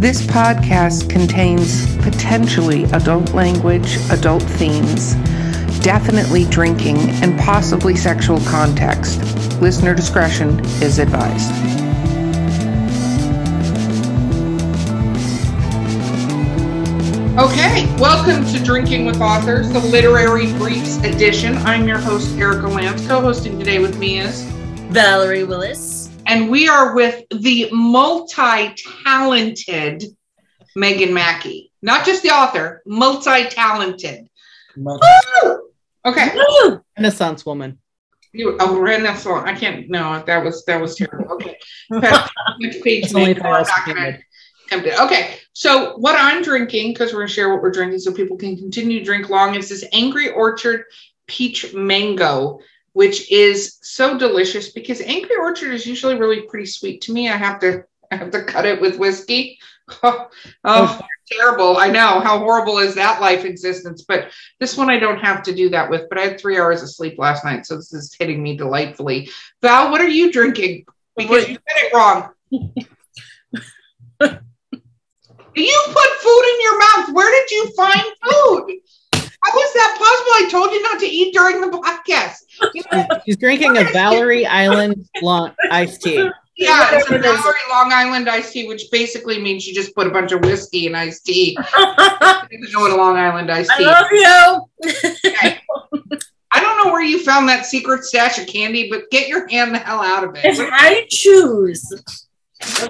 This podcast contains potentially adult language, adult themes, definitely drinking, and possibly sexual context. Listener discretion is advised. Okay, welcome to Drinking with Authors, the Literary Briefs edition. I'm your host, Erica Lance. Co hosting today with me is Valerie Willis. And we are with the multi talented Megan Mackie. Not just the author, multi talented. Okay. Renaissance woman. You, oh, Renaissance. I can't. No, that was that was terrible. Okay. Next page. That's only name, the last document. Empty. Okay, so what I'm drinking, because we're gonna share what we're drinking so people can continue to drink long, is this Angry Orchard Peach Mango, which is so delicious because Angry Orchard is usually really pretty sweet to me. I have to I have to cut it with whiskey. Oh, oh, oh, terrible. I know. How horrible is that life existence? But this one I don't have to do that with. But I had three hours of sleep last night, so this is hitting me delightfully. Val, what are you drinking? Because you said it wrong. You put food in your mouth. Where did you find food? How was that possible? I told you not to eat during the podcast. You know, She's drinking a Valerie Island long iced tea. yeah, it's a Valerie Long Island iced tea, which basically means you just put a bunch of whiskey in iced tea. I You know what a Long Island iced tea. I love you. Okay. I don't know where you found that secret stash of candy, but get your hand the hell out of It's it. I choose.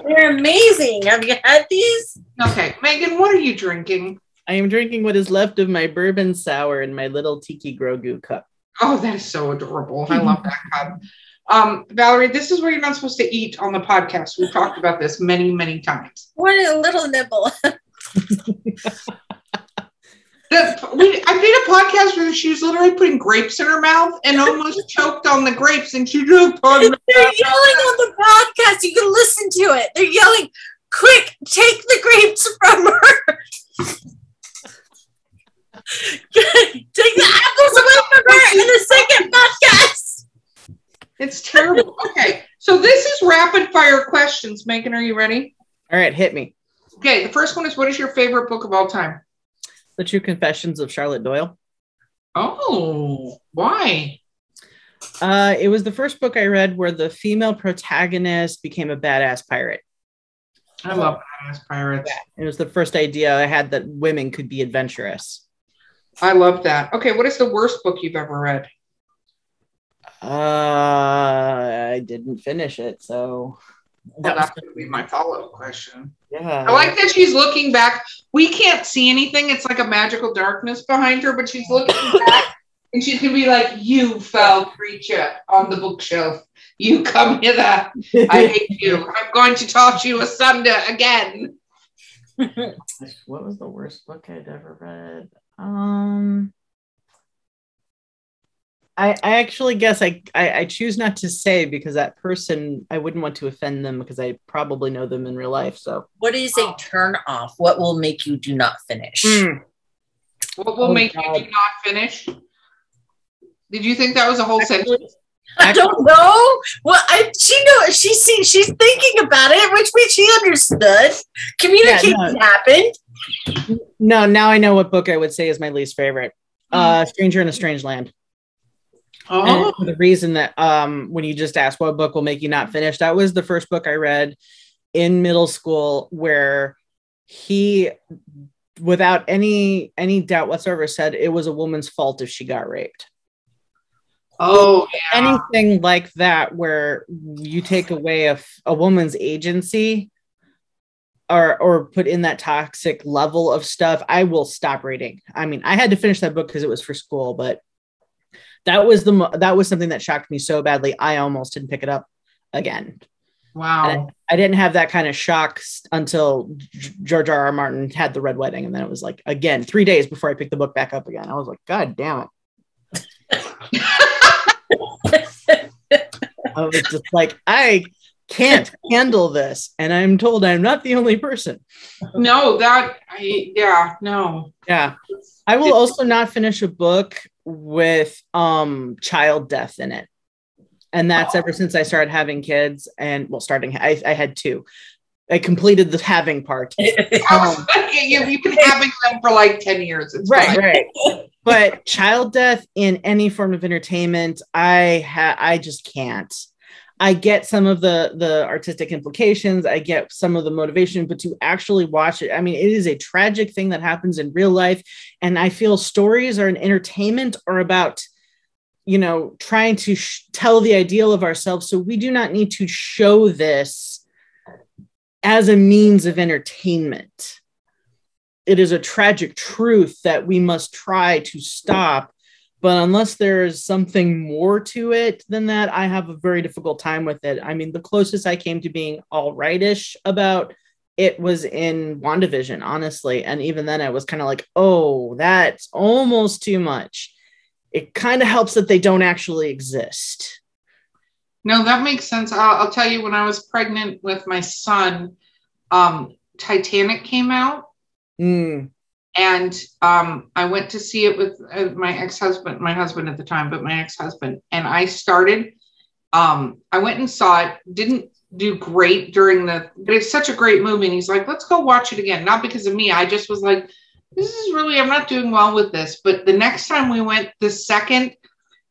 They're amazing. Have you had these? Okay, Megan, what are you drinking? I am drinking what is left of my bourbon sour in my little tiki grogu cup. Oh, that is so adorable. I love that cup. Um, Valerie, this is where you're not supposed to eat on the podcast. We've talked about this many, many times. What a little nibble. The, we, I did a podcast where she was literally putting grapes in her mouth and almost choked on the grapes, and she just put They're yelling on the podcast. You can listen to it. They're yelling, quick, take the grapes from her. take the apples away from her in the second podcast. It's terrible. Okay, so this is rapid fire questions. Megan, are you ready? All right, hit me. Okay, the first one is what is your favorite book of all time? The True Confessions of Charlotte Doyle. Oh, why? Uh, it was the first book I read where the female protagonist became a badass pirate. I love badass pirates. It was the first idea I had that women could be adventurous. I love that. Okay, what is the worst book you've ever read? Uh, I didn't finish it, so Well, that was, that's going to be my follow up question. yeah. I like that she's looking back. We can't see anything. It's like a magical darkness behind her, but she's looking back and she can be like, You foul creature on the bookshelf. You come hither. I hate you. I'm going to toss you asunder again. what was the worst book I'd ever read? Um, I I actually guess I, I I choose not to say because that person I wouldn't want to offend them because I probably know them in real life. So What is a turn off? What will make you do not finish? What will Oh, make God. you do not finish? Did you think that was a whole sentence? I don't know. Well, I she know she see she's thinking about it, which means she understood. Communication Yeah, no. happened. No, now I know what book I would say is my least favorite. Uh, Stranger in a Strange Land. Oh, the reason that um, when you just asked what book will make you not finish, that was the first book I read in middle school where he, without any any doubt whatsoever, said it was a woman's fault if she got raped. oh, yeah. Anything like that where you take away a, a woman's agency or or put in that toxic level of stuff, I will stop reading. I mean, I had to finish that book because it was for school, but that was the that was something that shocked me so badly. I almost didn't pick it up again. Wow. I didn't have that kind of shock until George R. R. Martin had the Red Wedding, and then it was like again three days before I picked the book back up again. I was like, God damn it! I was just like, I can't handle this, and I'm told I'm not the only person. No, that, I, yeah, no. Yeah, I will also not finish a book with um child death in it. And that's ever since I started having kids and well starting I, I had two. I completed the having part. Um, you, you've been having them for like 10 years. It's right, fine. right. But child death in any form of entertainment, I ha- I just can't. I get some of the the artistic implications. I get some of the motivation, but to actually watch it, I mean, it is a tragic thing that happens in real life, and I feel stories are an entertainment or about, you know, trying to sh- tell the ideal of ourselves. So we do not need to show this as a means of entertainment. It is a tragic truth that we must try to stop but unless there's something more to it than that, I have a very difficult time with it. I mean, the closest I came to being all rightish about it was in WandaVision, honestly. And even then, I was kind of like, oh, that's almost too much. It kind of helps that they don't actually exist. No, that makes sense. I'll, I'll tell you, when I was pregnant with my son, um, Titanic came out. Mm, and um, I went to see it with uh, my ex-husband, my husband at the time, but my ex-husband, and I started. Um, I went and saw it. Didn't do great during the, but it's such a great movie. And he's like, "Let's go watch it again." Not because of me. I just was like, "This is really. I'm not doing well with this." But the next time we went, the second,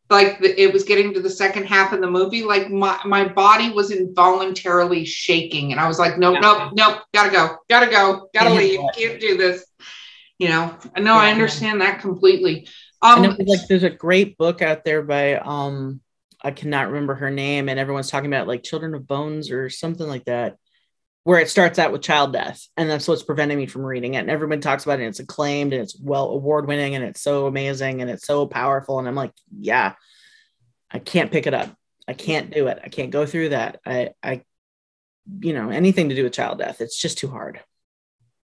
like the, it was getting to the second half of the movie, like my my body was involuntarily shaking, and I was like, "Nope, nope, nope. Gotta go. Gotta go. Gotta leave. Can't do this." You know, no, Yeah. I understand that completely. and Um, it was like there's a great book out there by um I cannot remember her name, and everyone's talking about like Children of Bones or something like that, where it starts out with child death, and that's what's preventing me from reading it. And everyone talks about it, and it's acclaimed, and it's well award winning, and it's so amazing, and it's so powerful. And I'm like, yeah, I can't pick it up. I can't do it. I can't go through that. I, I, you know, anything to do with child death, it's just too hard.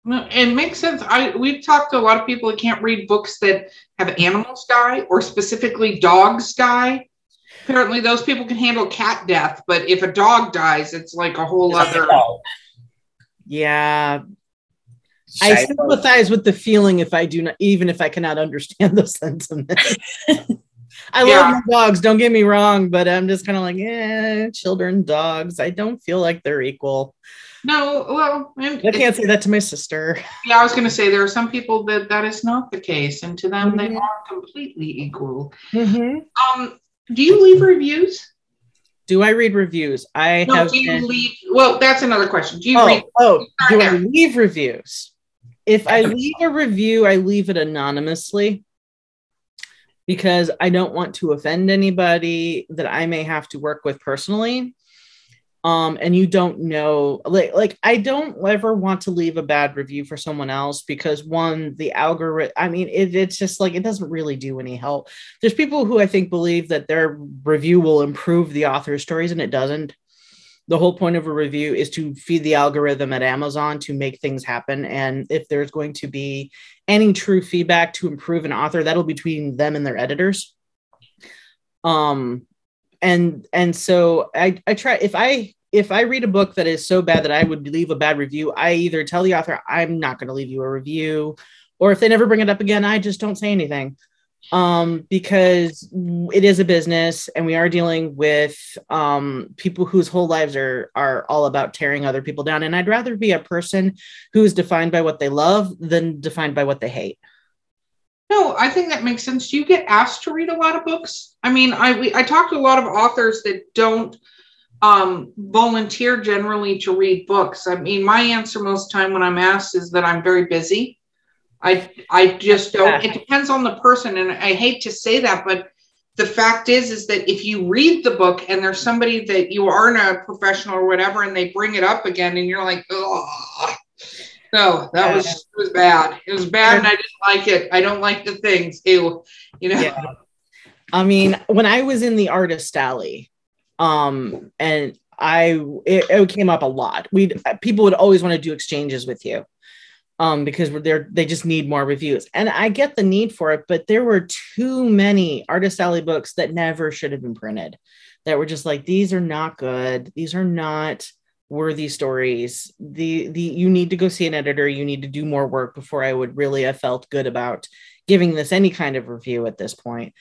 No, it makes sense. I we've talked to a lot of people that can't read books that have animals die or specifically dogs die. Apparently, those people can handle cat death, but if a dog dies, it's like a whole other. Yeah, I sympathize with the feeling if I do not, even if I cannot understand the sentiment. I Yeah. love my dogs, don't get me wrong, but I'm just kind of like, eh, children, dogs. I don't feel like they're equal. No, well, I can't say that to my sister. yeah, I was going to say there are some people that that is not the case, and to them they Mhm. are completely equal. Mm-hmm. Um, do you leave reviews? Do I read reviews? I No, have. do you been- leave? Well, that's another question. Do you oh, read? oh, do I leave reviews? If I leave a review, I leave it anonymously because I don't want to offend anybody that I may have to work with personally. Um, and you don't know, like, like I don't ever want to leave a bad review for someone else because one, the algorithm. I mean, it, it's just like it doesn't really do any help. There's people who I think believe that their review will improve the author's stories, and it doesn't the whole point of a review is to feed the algorithm at Amazon to make things happen. And if there's going to be any true feedback to improve an author, that'll be between them and their editors. Um, and and so I I try if I if I read a book that is so bad that I would leave a bad review, I either tell the author I'm not going to leave you a review, or if they never bring it up again, I just don't say anything um, because it is a business and we are dealing with um, people whose whole lives are are all about tearing other people down. And I'd rather be a person who is defined by what they love than defined by what they hate. No, I think that makes sense. You get asked to read a lot of books? I mean, I we, I talk to a lot of authors that don't um, volunteer generally to read books. I mean, my answer most time when I'm asked is that I'm very busy. I I just don't. It depends on the person, and I hate to say that, but the fact is is that if you read the book and there's somebody that you aren't a professional or whatever, and they bring it up again, and you're like, oh. No, that was it was bad. It was bad, and I didn't like it. I don't like the things. Ew, you know. Yeah. I mean, when I was in the artist alley, um, and I it, it came up a lot. We people would always want to do exchanges with you, um, because they're. They just need more reviews, and I get the need for it. But there were too many artist alley books that never should have been printed. That were just like these are not good. These are not worthy stories. The the you need to go see an editor. You need to do more work before I would really have felt good about giving this any kind of review at this point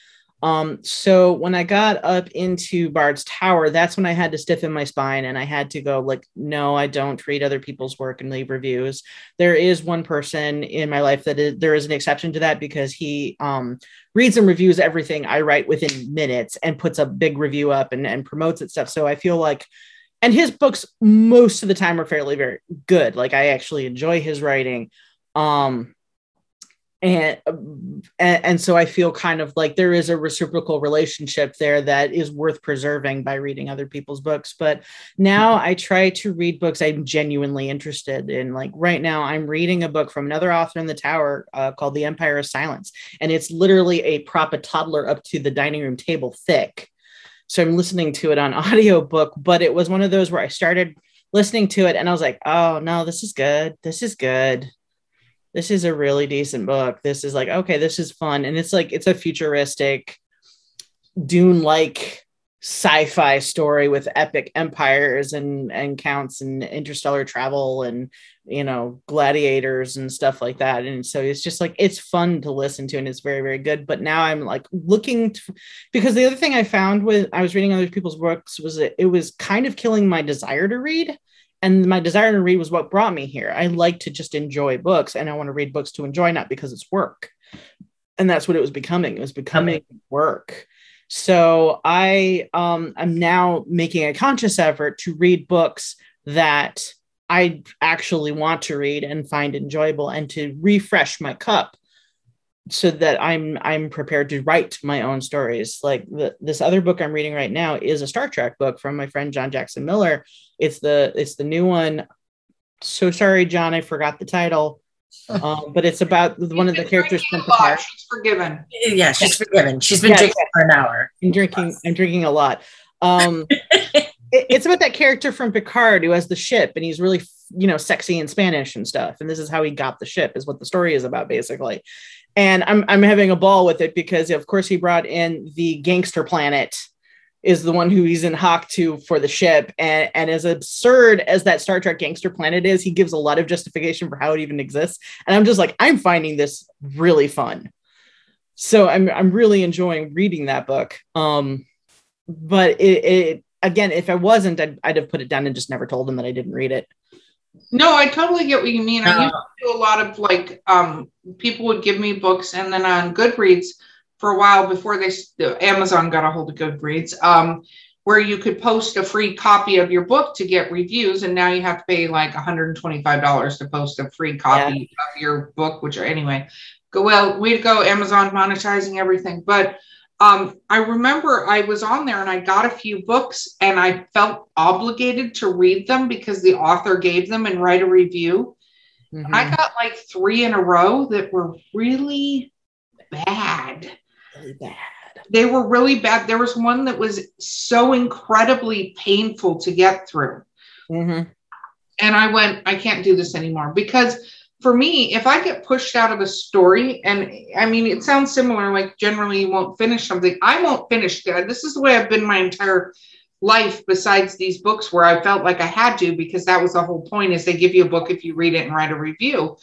Um, so when I got up into Bard's Tower, that's when I had to stiffen my spine and I had to go like, no, I don't read other people's work and leave reviews. There is one person in my life that is, there is an exception to that because he um, reads and reviews everything I write within minutes and puts a big review up and, and promotes it stuff. So I feel like, and his books most of the time are fairly very good. Like I actually enjoy his writing. Um, and, and and so i feel kind of like there is a reciprocal relationship there that is worth preserving by reading other people's books. But now i try to read books i'm genuinely interested in. Like right now i'm reading a book from another author in the tower uh, called the empire of silence. And it's literally a prop a toddler up to the dining room table thick. So i'm listening to it on audiobook but it was one of those where i started listening to it and i was like oh no this is good. This is good this is a really decent book. This is like, okay, this is fun. And it's like, it's a futuristic, Dune like sci-fi story with epic empires and and counts and interstellar travel and you know gladiators and stuff like that and so it's just like it's fun to listen to and it's very very good but now i'm like looking to, because the other thing i found with i was reading other people's books was that it was kind of killing my desire to read and my desire to read was what brought me here. I like to just enjoy books and I want to read books to enjoy, not because it's work. And that's what it was becoming. It was becoming okay. work. So I um I'm now making a conscious effort to read books that I actually want to read and find enjoyable and to refresh my cup so that I'm I'm prepared to write my own stories. Like the, this other book I'm reading right now is a Star Trek book from my friend John Jackson Miller. It's the it's the new one. So sorry, John, I forgot the title. Um, but it's about one of the characters from Picard. She's forgiven. Yeah, she's forgiven. She's been yeah, drinking yeah. for an hour. I'm drinking. I'm drinking a lot. Um, it, it's about that character from Picard who has the ship, and he's really, you know, sexy in Spanish and stuff. And this is how he got the ship, is what the story is about, basically and I'm I'm having a ball with it because of course he brought in the gangster planet is the one who he's in hock to for the ship. And and as absurd as that Star Trek gangster planet is he gives a lot of justification for how it even exists. And I'm just like I'm finding this really fun. So I'm I'm really enjoying reading that book. Um but it, it again if I wasn't I'd, I'd have put it down and just never told him that I didn't read it no, I totally get what you mean. I used to do a lot of like um, people would give me books, and then on Goodreads for a while before they Amazon got a hold of Goodreads, um, where you could post a free copy of your book to get reviews, and now you have to pay like $125 to post a free copy yeah. of your book. Which are, anyway, go well, we'd go, Amazon monetizing everything, but um, I remember I was on there and I got a few books and I felt obligated to read them because the author gave them and write a review. Mm-hmm. I got like three in a row that were really bad. Really bad. They were really bad. There was one that was so incredibly painful to get through. Mm-hmm. And I went, I can't do this anymore because for me, if I get pushed out of a story, and I mean, it sounds similar, like generally you won't finish something. I won't finish. This is the way I've been my entire life, besides these books where I felt like I had to, because that was the whole point is they give you a book if you read it and write a review.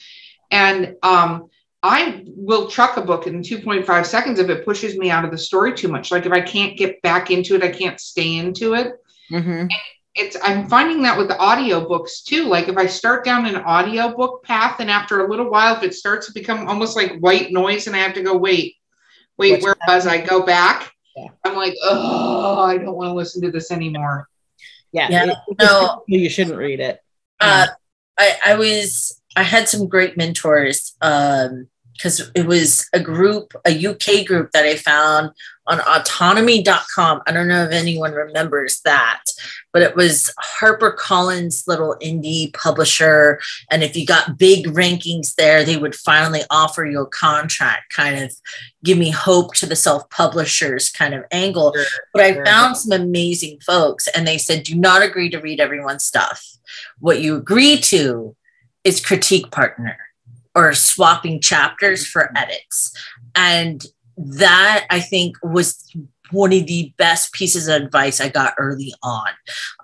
And um, I will chuck a book in 2.5 seconds if it pushes me out of the story too much. Like if I can't get back into it, I can't stay into it. Mm-hmm it's i'm finding that with the audiobooks too like if i start down an audiobook path and after a little while if it starts to become almost like white noise and i have to go wait wait What's where that? was i? Go back? Yeah. i'm like oh i don't want to listen to this anymore. Yeah, yeah no. you shouldn't read it. Uh, I, I was i had some great mentors um because it was a group, a UK group that I found on authonomy.com. I don't know if anyone remembers that, but it was HarperCollins' little indie publisher. And if you got big rankings there, they would finally offer you a contract, kind of give me hope to the self publishers kind of angle. Sure, but I found some amazing folks, and they said, do not agree to read everyone's stuff. What you agree to is critique partner or swapping chapters for edits. And that I think was one of the best pieces of advice I got early on.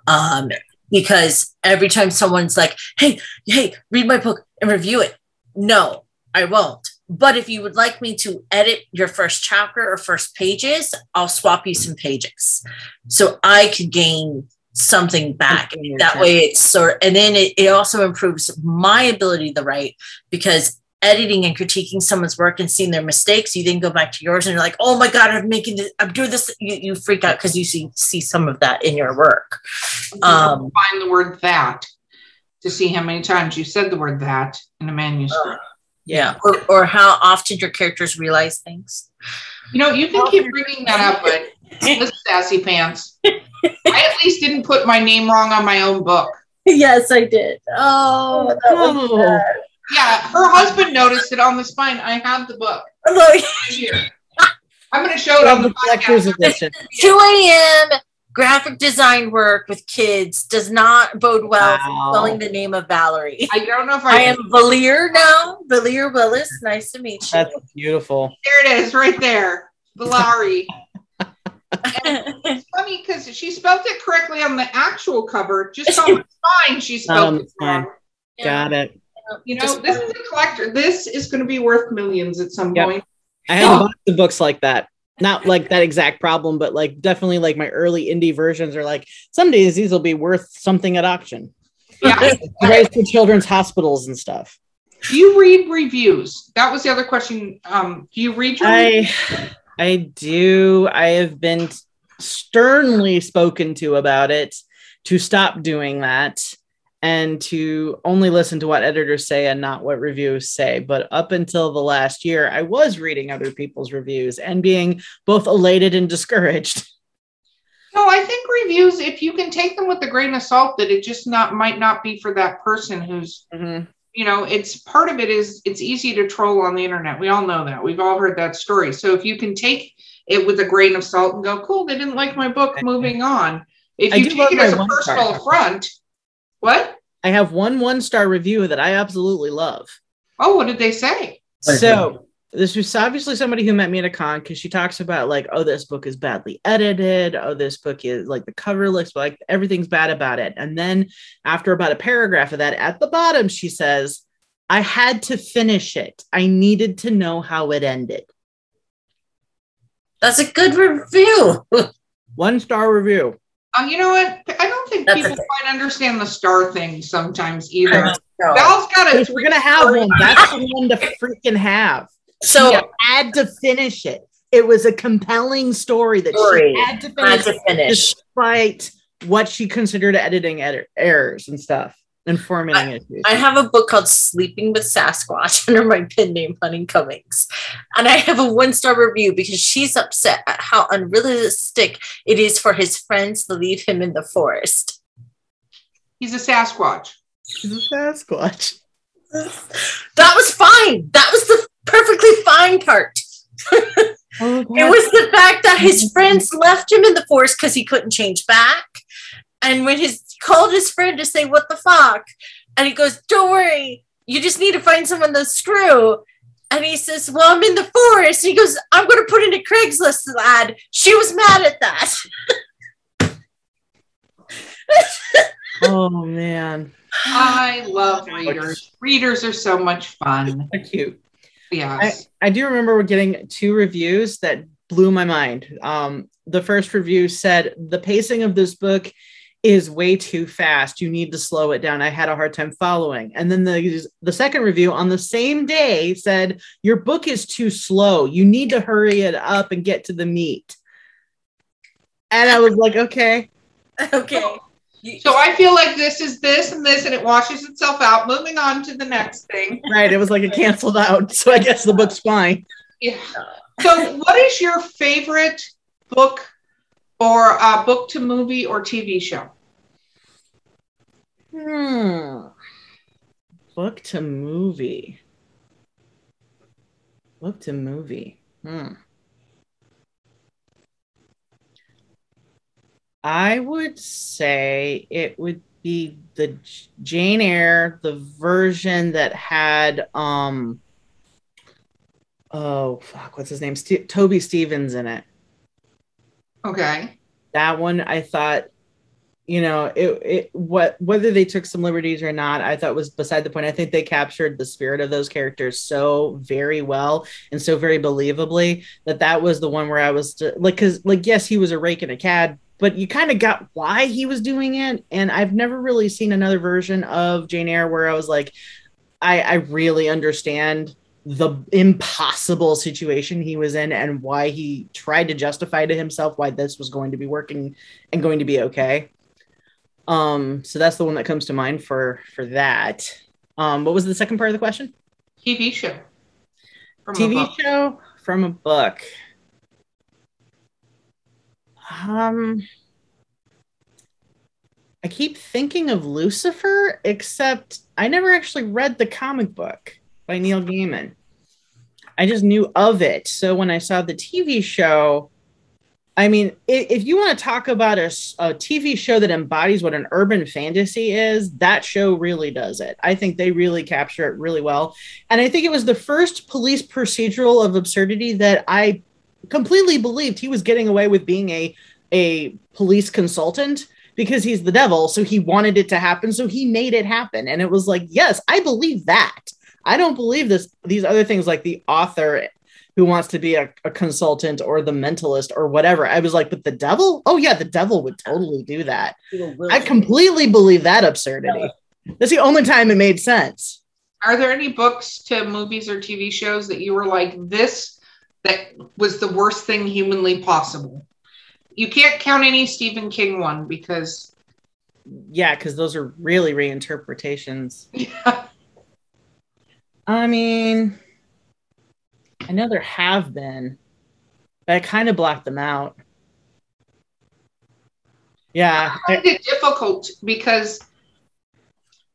Um, because every time someone's like, hey, hey, read my book and review it. No, I won't. But if you would like me to edit your first chapter or first pages, I'll swap you some pages so I could gain something back. That way it's sort and then it, it also improves my ability to write because editing and critiquing someone's work and seeing their mistakes, you then go back to yours and you're like, oh my God, I'm making this, I'm doing this. You, you freak out because you see see some of that in your work. Um, Find the word that to see how many times you said the word that in a manuscript. yeah. Or, or how often your characters realize things. You know, you can keep bringing that up, but listen, sassy pants. I at least didn't put my name wrong on my own book. yes, I did. Oh, oh that was Oh. Yeah, her husband noticed it on the spine. I have the book Although, right here. I'm going to show it Love on the the collector's edition. 2 a.m. graphic design work with kids does not bode well Wow. for spelling the name of Valerie. I don't know if I I, am Valier now. Valier Willis. Nice to meet you. That's beautiful. There it is, right there. Valerie. It's funny because she spelled it correctly on the actual cover. Just on the spine, she spelled the it wrong. Yeah. Got it. You know, Just- this is a collector. This is going to be worth millions at some Yep. point. I have lots of books like that. Not like that exact problem, but like definitely like my early indie versions are like some days these will be worth something at auction. Yeah. Raised for children's hospitals and stuff. do you read reviews? That was the other question. Um, do you read your I I do. I have been sternly spoken to about it to stop doing that and to only listen to what editors say and not what reviews say. But up until the last year, I was reading other people's reviews and being both elated and discouraged. No, I think reviews, if you can take them with a grain of salt, that it just not might not be for that person who's, mm-hmm. You know, it's part of it is it's easy to troll on the internet. We all know that. We've all heard that story. So if you can take it with a grain of salt and go, cool, they didn't like my book, moving on. If you take it as a personal affront, what? I have one one star review that I absolutely love. Oh, what did they say? So this was obviously somebody who met me at a con because she talks about like, oh, this book is badly edited. Oh, this book is like the cover looks like everything's bad about it. And then after about a paragraph of that, at the bottom, she says, I had to finish it. I needed to know how it ended. That's a good review. One star review. Um, you know what? I don't think That's people okay. quite understand the star thing sometimes either. Val's got a If we're gonna have one, that's the one to freaking have. So Yeah. Had to finish it. It was a compelling story that Story. she had to had finish to finish. despite what she considered editing ed- errors and stuff and formatting issues. I have a book called Sleeping with Sasquatch under my pen name Honey Cummings. And I have a one star review because she's upset at how unrealistic it is for his friends to leave him in the forest. He's a Sasquatch. She's a Sasquatch. That was fine. That was the perfectly fine part. Oh, It was the fact that his friends left him in the forest because he couldn't change back. And when his he called his friend to say, What the fuck? And he goes, Don't worry, you just need to find someone to screw. And he says, Well, I'm in the forest. And he goes, I'm gonna put in a Craigslist ad. She was mad at that. oh man, I love readers. Readers are so much fun. they're cute. Yes. I do remember we're getting two reviews that blew my mind. Um, the first review said the pacing of this book is way too fast. You need to slow it down. I had a hard time following. And then the the second review on the same day said your book is too slow. You need to hurry it up and get to the meat. And I was like, okay, okay. You- So I feel like this is this and this, and it washes itself out. Moving on to the next thing. right. It was like it canceled out. So I guess the book's fine. Yeah. So, what is your favorite book or uh, book to movie or TV show? Hmm. Book to movie. Book to movie. Hmm. I would say it would be the Jane Eyre, the version that had um oh fuck, what's his name? St- Toby Stephens in it. Okay. That one I thought you know it, it what whether they took some liberties or not i thought was beside the point i think they captured the spirit of those characters so very well and so very believably that that was the one where i was like because like yes he was a rake and a cad but you kind of got why he was doing it and i've never really seen another version of jane eyre where i was like i i really understand the impossible situation he was in and why he tried to justify to himself why this was going to be working and going to be okay um, so that's the one that comes to mind for for that. Um, what was the second part of the question? TV show. From TV show from a book. Um, I keep thinking of Lucifer, except I never actually read the comic book by Neil Gaiman. I just knew of it. So when I saw the TV show, I mean, if you want to talk about a, a, TV show that embodies what an urban fantasy is, that show really does it. I think they really capture it really well. And I think it was the first police procedural of absurdity that I completely believed he was getting away with being a, a police consultant because he's the devil. So he wanted it to happen. So he made it happen. And it was like, yes, I believe that. I don't believe this, these other things like the author who wants to be a, a, consultant or the mentalist or whatever. I was like, but the devil? Oh yeah, the devil would totally do that. I completely believe that absurdity. That's the only time it made sense. Are there any books to movies or TV shows that you were like, this that was the worst thing humanly possible? You can't count any Stephen King one because yeah, because those are really reinterpretations. Yeah. I mean, I know there have been, but I kind of blocked them out. Yeah, I find it difficult because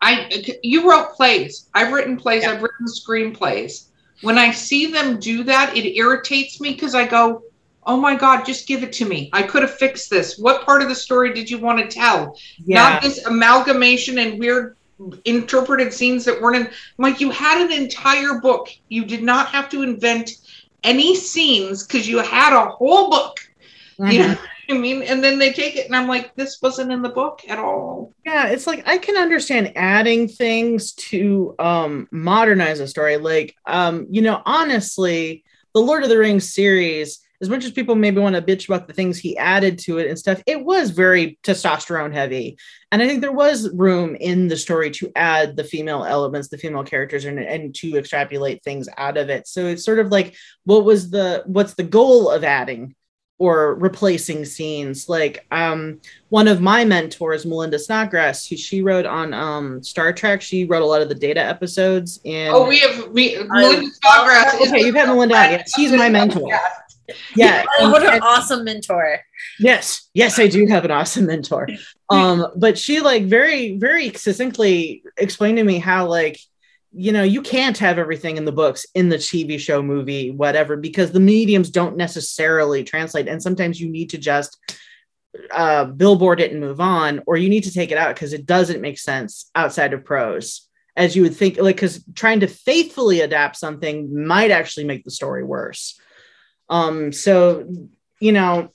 I you wrote plays. I've written plays. Yeah. I've written screenplays. When I see them do that, it irritates me because I go, "Oh my god, just give it to me! I could have fixed this. What part of the story did you want to tell? Yeah. Not this amalgamation and weird interpreted scenes that weren't in. I'm like, you had an entire book. You did not have to invent any scenes because you had a whole book. Mm-hmm. You know I mean? And then they take it, and I'm like, this wasn't in the book at all. Yeah, it's like I can understand adding things to um modernize a story. Like, um, you know, honestly, the Lord of the Rings series as much as people maybe want to bitch about the things he added to it and stuff, it was very testosterone heavy. And I think there was room in the story to add the female elements, the female characters, and, and to extrapolate things out of it. So it's sort of like, what was the what's the goal of adding or replacing scenes? Like um, one of my mentors, Melinda Snodgrass, who she wrote on um, Star Trek. She wrote a lot of the data episodes. And oh, we have we Melinda Snodgrass. Okay, you've had Melinda. Yeah, she's my mentor. Yeah yeah what an awesome mentor yes yes i do have an awesome mentor um but she like very very succinctly explained to me how like you know you can't have everything in the books in the tv show movie whatever because the mediums don't necessarily translate. And sometimes you need to just uh billboard it and move on or you need to take it out because it doesn't make sense outside of prose as you would think like because trying to faithfully adapt something might actually make the story worse. Um, so you know,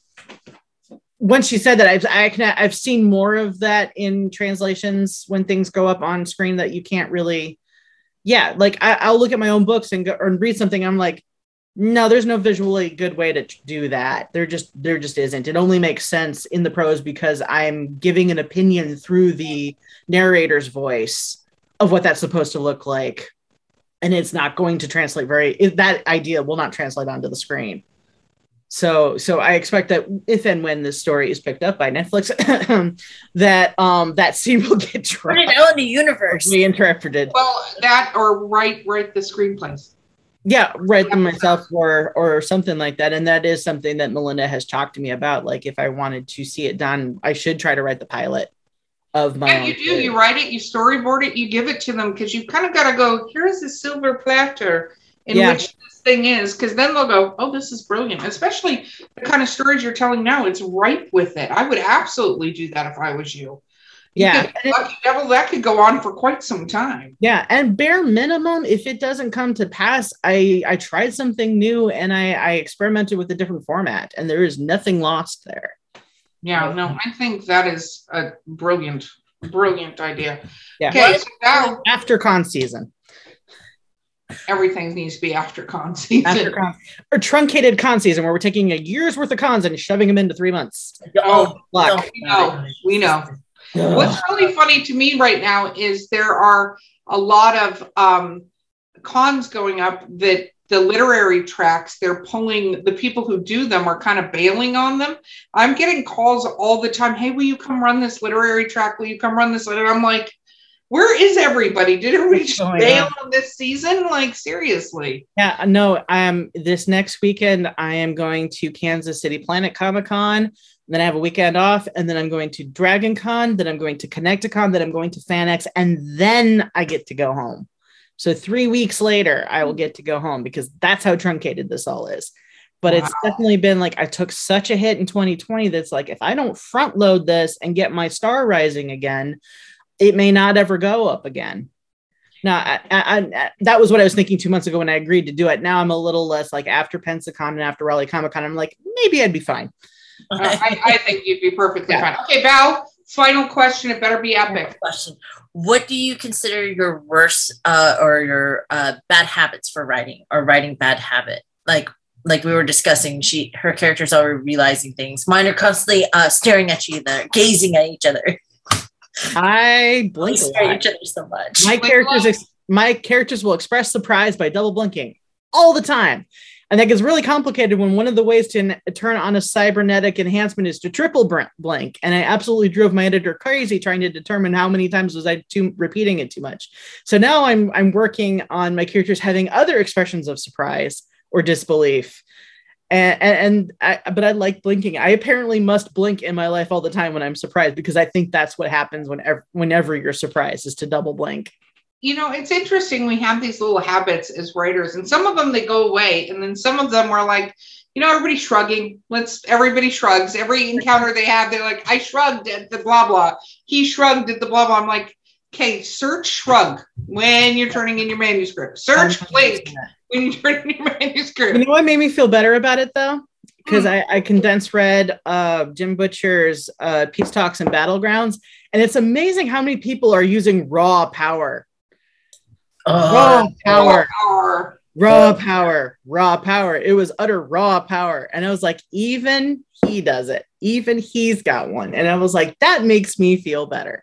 when she said that, I've I can I've seen more of that in translations when things go up on screen that you can't really, yeah, like I, will look at my own books and go or read something. I'm like, no, there's no visually good way to do that. There just there just isn't. It only makes sense in the prose because I'm giving an opinion through the narrator's voice of what that's supposed to look like and it's not going to translate very that idea will not translate onto the screen so so i expect that if and when this story is picked up by netflix that um that scene will get dropped. Put it out in the universe. Reinterpreted well that or write write the screenplays. Yeah write them myself or or something like that. And that is something that melinda has talked to me about. Like if i wanted to see it done i should try to write the pilot of my yeah, you do. You write it, you storyboard it, you give it to them because you kind of got to go. Here's a silver platter in yeah. which this thing is, because then they'll go, "Oh, this is brilliant." Especially the kind of stories you're telling now. It's ripe with it. I would absolutely do that if I was you. Yeah, Lucky Devil that could go on for quite some time. Yeah, and bare minimum, if it doesn't come to pass, I I tried something new and I I experimented with a different format, and there is nothing lost there. Yeah, no, I think that is a brilliant, brilliant idea. Yeah. Okay, so now After con season. Everything needs to be after con season. After con or truncated con season where we're taking a year's worth of cons and shoving them into three months. Oh, Luck. we know, we know. What's really funny to me right now is there are a lot of um, cons going up that the literary tracks they're pulling the people who do them are kind of bailing on them i'm getting calls all the time hey will you come run this literary track will you come run this and i'm like where is everybody did everybody just going bail on? this season like seriously Yeah, no, um this next weekend I am going to Kansas City Planet Comic Con. Then I have a weekend off, and then I'm going to Dragon Con, then I'm going to Connecticon, then I'm going to FanX, and then I get to go home. So three weeks later, I will get to go home because that's how truncated this all is. But it's definitely been like I took such a hit in 2020 that's like if I don't front load this and get my star rising again, it may not ever go up again. Now, I, I, I, that was what I was thinking two months ago when I agreed to do it. Now I'm a little less like after Pensacon and after Raleigh Comic Con. I'm like, maybe I'd be fine. Uh, I, I think you'd be perfectly Yeah. fine okay val final question it better be epic question. What do you consider your worst uh, or your uh, bad habits for writing or writing bad habit? Like like we were discussing, she her character's are realizing things. Mine are constantly uh, staring at each other, gazing at each other. I blink a lot. each other so much. My Blink characters, lot. ex- my characters will express surprise by double blinking all the time, and that gets really complicated when one of the ways to n- turn on a cybernetic enhancement is to triple br- blink. And I absolutely drove my editor crazy trying to determine how many times was I too repeating it too much. So now I'm I'm working on my characters having other expressions of surprise or disbelief. And, and, and I, but I like blinking. I apparently must blink in my life all the time when I'm surprised because I think that's what happens whenever whenever you're surprised is to double blink. you know it's interesting we have these little habits as writers and some of them they go away and then some of them are like you know everybody shrugging let's everybody shrugs every encounter they have they're like i shrugged at the blah blah he shrugged at the blah blah i'm like okay search shrug when you're turning in your manuscript search blink when you're turning in your manuscript You know what made me feel better about it though? Because I, I condensed read uh, Jim Butcher's uh, Peace Talks and Battlegrounds, and it's amazing how many people are using raw power. Oh, raw power, Or- raw power, raw power. It was utter raw power. And I was like, even he does it. Even he's got one. And I was like, that makes me feel better.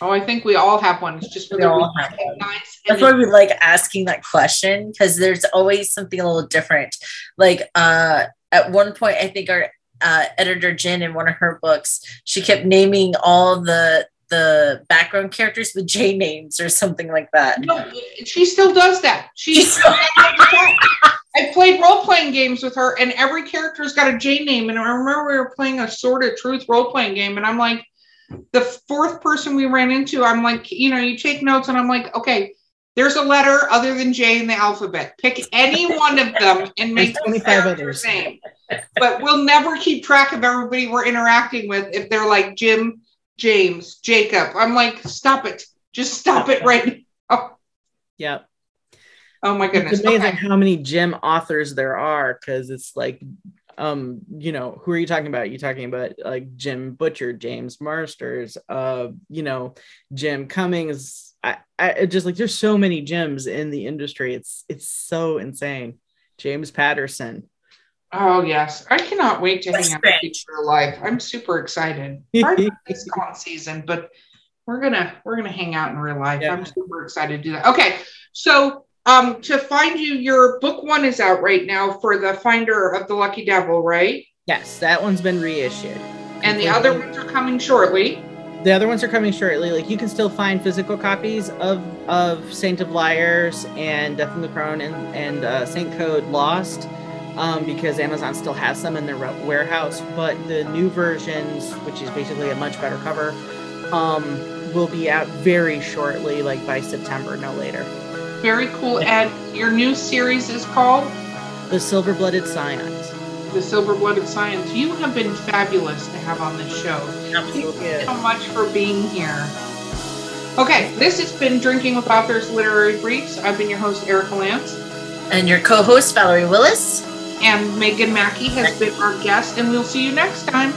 Oh i think we all have one it's just We whether all have one. That's why we like asking that question because there's always something a little different. Like uh, at one point, I think our uh, editor Jen in one of her books, she kept naming all the the background characters with J names or something like that. No, she still does that. She's. I played role playing games with her, and every character's got a J name. And I remember we were playing a Sword of Truth role playing game, and I'm like, the fourth person we ran into, I'm like, you know, you take notes, and I'm like, okay, there's a letter other than J in the alphabet. Pick any one of them and make There's the 25 character's others. name. But we'll never keep track of everybody we're interacting with if they're like Jim, James, Jacob. I'm like, stop it. Just stop it right now. Yep. Oh my goodness. It's amazing Okay. how many Jim authors there are because it's like, um, you know, who are you talking about? you talking about like Jim Butcher, James Marsters, uh, you know, Jim Cummings. I, I just like there's so many Jims in the industry. It's it's so insane. James Patterson. Oh yes, I cannot wait to That's hang out with you great. for life. I'm super excited. Hard for this con season, but we're gonna we're gonna hang out in real life. Yeah. I'm super excited to do that. Okay, so um, to find you, your book one is out right now for the Finder of the Lucky Devil, right? Yes, that one's been reissued. And the other ones are coming shortly. the other ones are coming shortly. Like you can still find physical copies of of Saint of Liars and Death in the Crown and and uh, Saint Code Lost, um, because Amazon still has some in their wa- warehouse. But the new versions, which is basically a much better cover, um, will be out very shortly, like by September, no later. Very cool. And your new series is called The Silver Blooded Scions. The Silver Blooded Scions. You have been fabulous to have on this show. Absolutely. so much for being here. Okay, this has been Drinking with Authors Literary Briefs. I've been your host, Erica Lance, And your co-host Valerie Willis. and Megan Mackie has been our guest, and we'll see you next time.